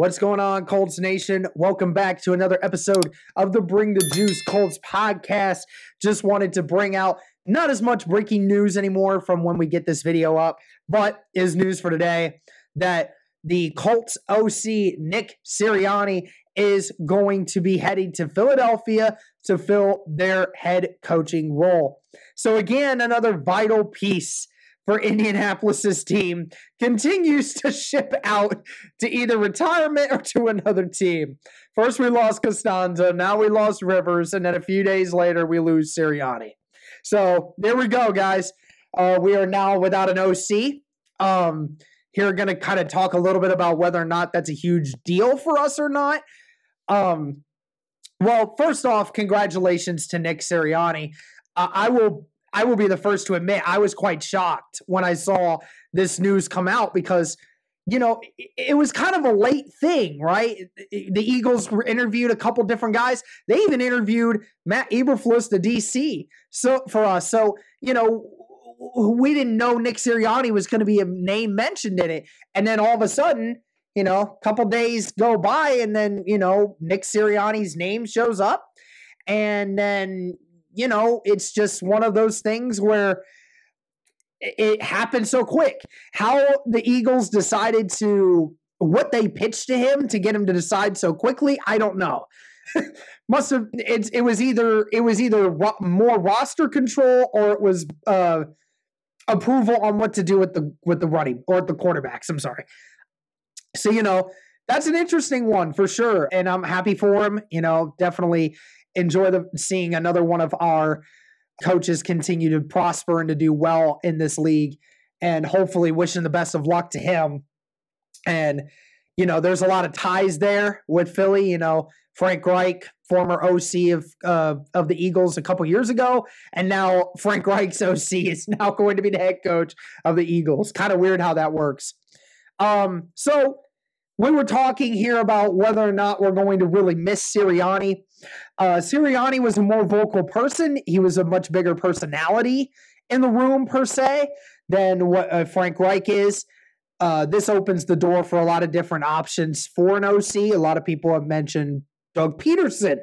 What's going on, Colts Nation? Welcome back to another episode of the Bring the Juice Colts podcast. Just wanted to bring out not as much breaking news anymore from when we get this video up, but is news for today that the Colts OC Nick Sirianni is going to be heading to Philadelphia to fill their head coaching role. So, again, another vital piece for Indianapolis's team continues to ship out to either retirement or to another team. First, we lost Castonzo. Now we lost Rivers. And then a few days later, we lose Sirianni. So there we go, guys. Uh, we are now without an OC. Um, here, going to kind of talk a little bit about whether or not that's a huge deal for us or not. Um, well, first off, congratulations to Nick Sirianni. Uh, I will I will be the first to admit I was quite shocked when I saw this news come out because you know it was kind of a late thing, right? The Eagles were interviewed a couple different guys. They even interviewed Matt Eberflus, the DC, so for us. So you know we didn't know Nick Sirianni was going to be a name mentioned in it, and then all of a sudden. You know, a couple days go by, and then you know Nick Sirianni's name shows up, and then you know, it's just one of those things where it happened so quick. How the Eagles decided to what they pitched to him to get him to decide so quickly, I don't know. Must have it's it was either it was either ro- more roster control or it was uh approval on what to do with the with the running or the quarterbacks. I'm sorry. So you know that's an interesting one for sure, and I'm happy for him. You know, definitely enjoy the, seeing another one of our coaches continue to prosper and to do well in this league and hopefully wishing the best of luck to him. And you know there's a lot of ties there with philly you know frank reich former oc of uh, of the eagles a couple years ago and now frank reich's oc is now going to be the head coach of the eagles. Kind of weird how that works. Um so we were talking here about whether or not we're going to really miss Sirianni. Uh, Sirianni was a more vocal person. He was a much bigger personality in the room, per se, than what uh, Frank Reich is. Uh, this opens the door for a lot of different options for an OC. A lot of people have mentioned Doug Pederson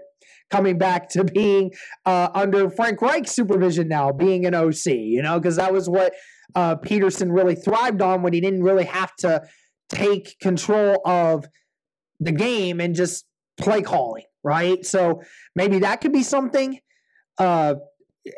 coming back to being uh, under Frank Reich's supervision now, being an OC, you know, because that was what uh, Pederson really thrived on when he didn't really have to take control of the game and just play calling, right? So maybe that could be something. Uh,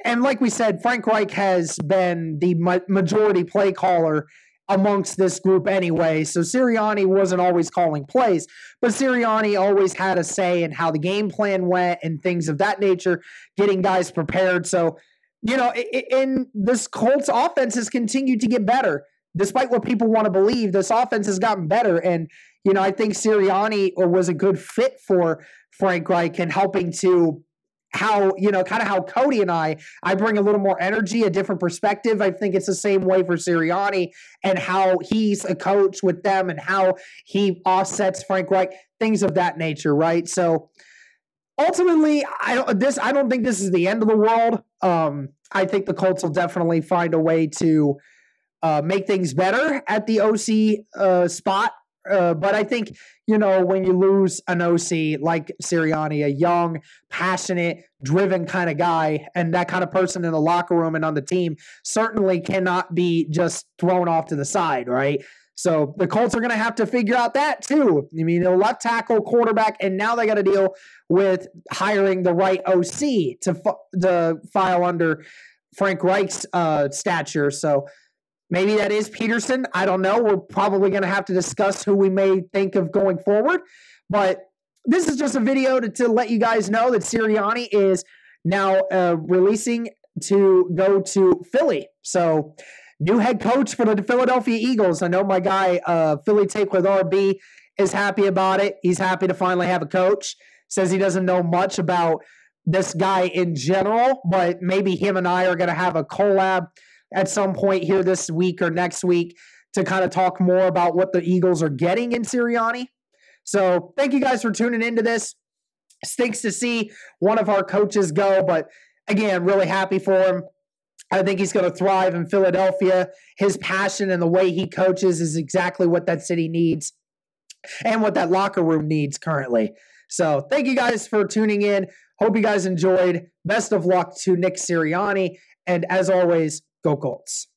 and like we said, Frank Reich has been the ma- majority play caller amongst this group anyway. So Sirianni wasn't always calling plays, but Sirianni always had a say in how the game plan went and things of that nature, getting guys prepared. So, you know, in this Colts offense has continued to get better despite what people want to believe, this offense has gotten better. And, you know, I think Sirianni was a good fit for Frank Reich and helping to how, you know, kind of how Cody and I, I bring a little more energy, a different perspective. I think it's the same way for Sirianni and how he's a coach with them and how he offsets Frank Reich, things of that nature, right? So, ultimately, I don't this I don't think this is the end of the world. Um, I think the Colts will definitely find a way to uh, make things better at the OC uh, spot. Uh, but I think, you know, when you lose an OC like Sirianni, a young, passionate, driven kind of guy, and that kind of person in the locker room and on the team certainly cannot be just thrown off to the side, right? So the Colts are going to have to figure out that too. I mean, the left tackle, quarterback, and now they got to deal with hiring the right OC to, to file under Frank Reich's uh, stature. So Maybe that is Pederson. I don't know. We're probably going to have to discuss who we may think of going forward. But this is just a video to, to let you guys know that Sirianni is now uh, releasing to go to Philly. So, new head coach for the Philadelphia Eagles. I know my guy, uh, Philly Take with RB, is happy about it. He's happy to finally have a coach. Says he doesn't know much about this guy in general, but maybe him and I are going to have a collab at some point here this week or next week to kind of talk more about what the Eagles are getting in Sirianni. So thank you guys for tuning into this. Stinks to see one of our coaches go, but again, really happy for him. I think he's going to thrive in Philadelphia. His passion and the way he coaches is exactly what that city needs and what that locker room needs currently. So, thank you guys for tuning in. Hope you guys enjoyed. Best of luck to Nick Sirianni. And as always, go Colts.